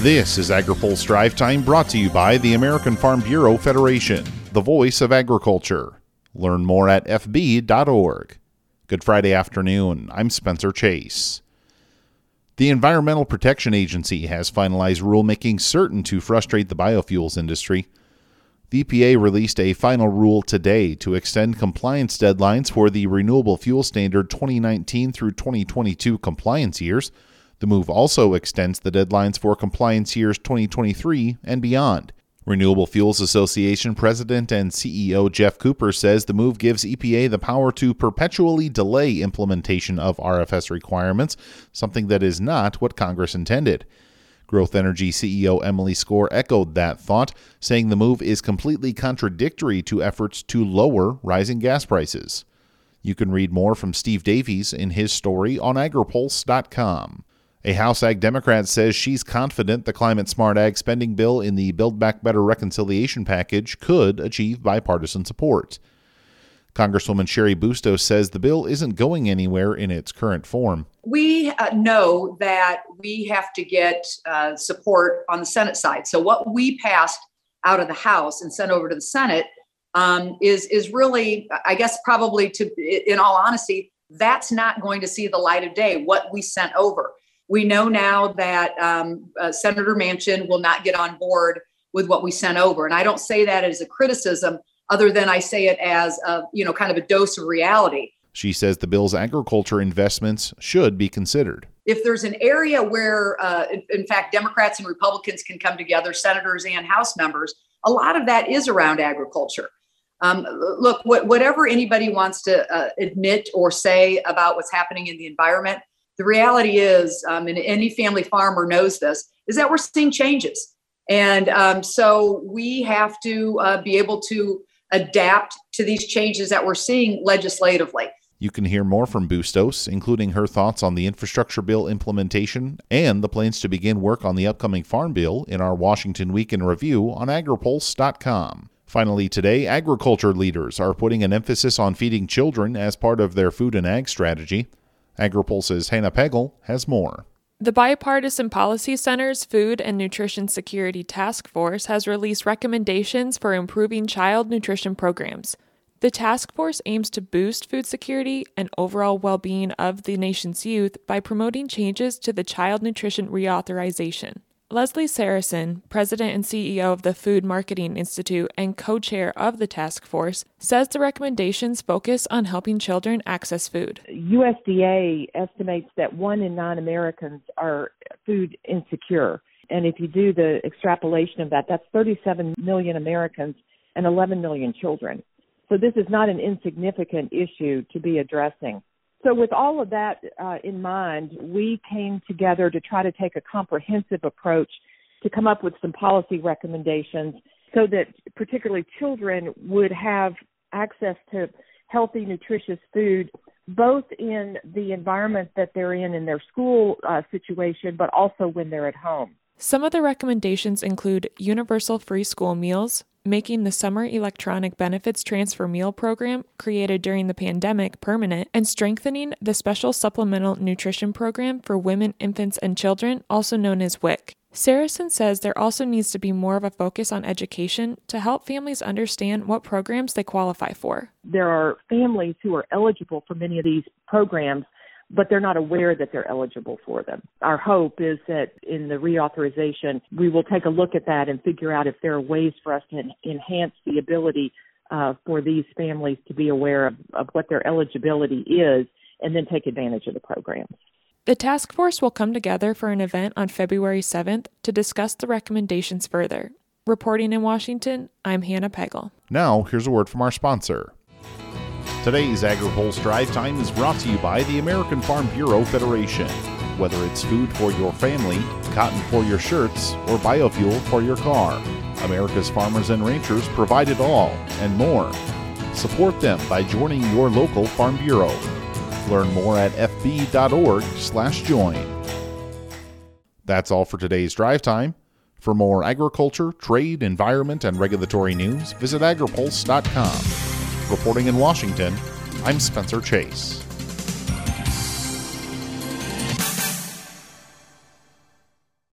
This is AgriPulse Drive Time brought to you by the American Farm Bureau Federation, the voice of agriculture. Learn more at fb.org. Good Friday afternoon. I'm Spencer Chase. The Environmental Protection Agency has finalized rulemaking certain to frustrate the biofuels industry. The EPA released a final rule today to extend compliance deadlines for the Renewable Fuel Standard 2019 through 2022 compliance years the move also extends the deadlines for compliance years 2023 and beyond. Renewable Fuels Association President and CEO Geoff Cooper says the move gives EPA the power to perpetually delay implementation of RFS requirements, something that is not what Congress intended. Growth Energy CEO Emily Skor echoed that thought, saying the move is completely contradictory to efforts to lower rising gas prices. You can read more from Steve Davies in his story on agripulse.com. A House Ag Democrat says she's confident the climate smart ag spending bill in the Build Back Better reconciliation package could achieve bipartisan support. Congresswoman Cheri Bustos says the bill isn't going anywhere in its current form. We uh, know that we have to get uh, support on the Senate side. So, what we passed out of the House and sent over to the Senate um, is is really, I guess, probably to, in all honesty, that's not going to see the light of day. What we sent over. We know now that um, uh, Senator Manchin will not get on board with what we sent over. And I don't say that as a criticism, other than I say it as a, you know, kind of a dose of reality. She says the bill's agriculture investments should be considered. If there's an area where, uh, in, fact, Democrats and Republicans can come together, senators and House members, a lot of that is around agriculture. Um, look, what, whatever anybody wants to uh, admit or say about what's happening in the environment, the reality is, um, and any family farmer knows this, is that we're seeing changes. And um, so we have to uh, be able to adapt to these changes that we're seeing legislatively. You can hear more from Bustos, including her thoughts on the infrastructure bill implementation and the plans to begin work on the upcoming farm bill in our Washington Week in Review on agripulse.com. Finally, today, agriculture leaders are putting an emphasis on feeding children as part of their food and ag strategy. AgriPulse's Hannah Pagel has more. The Bipartisan Policy Center's Food and Nutrition Security Task Force has released recommendations for improving child nutrition programs. The task force aims to boost food security and overall well being of the nation's youth by promoting changes to the Child Nutrition Reauthorization. Leslie Sarasin, president and CEO of the Food Marketing Institute and co chair of the task force, says the recommendations focus on helping children access food. USDA estimates that one in nine Americans are food insecure. And if you do the extrapolation of that, that's 37 million Americans and 11 million children. So this is not an insignificant issue to be addressing. So, with all of that uh, in mind, we came together to try to take a comprehensive approach to come up with some policy recommendations so that particularly children would have access to healthy, nutritious food, both in the environment that they're in in their school uh, situation, but also when they're at home. Some of the recommendations include universal free school meals, making the Summer Electronic Benefits Transfer Meal Program, created during the pandemic, permanent, and strengthening the Special Supplemental Nutrition Program for Women, Infants, and Children, also known as WIC. Sarasin says there also needs to be more of a focus on education to help families understand what programs they qualify for. There are families who are eligible for many of these programs but they're not aware that they're eligible for them. Our hope is that in the reauthorization, we will take a look at that and figure out if there are ways for us to enhance the ability uh, for these families to be aware of, of what their eligibility is and then take advantage of the programs. The task force will come together for an event on February 7th to discuss the recommendations further. Reporting in Washington, I'm Hannah Pagel. Now, here's a word from our sponsor. Today's AgriPulse Drive Time is brought to you by the American Farm Bureau Federation. Whether it's food for your family, cotton for your shirts, or biofuel for your car, America's farmers and ranchers provide it all and more. Support them by joining your local Farm Bureau. Learn more at fb.org/join. That's all for today's drive time. For more agriculture, trade, environment, and regulatory news, visit agripulse.com. Reporting in Washington, I'm Spencer Chase.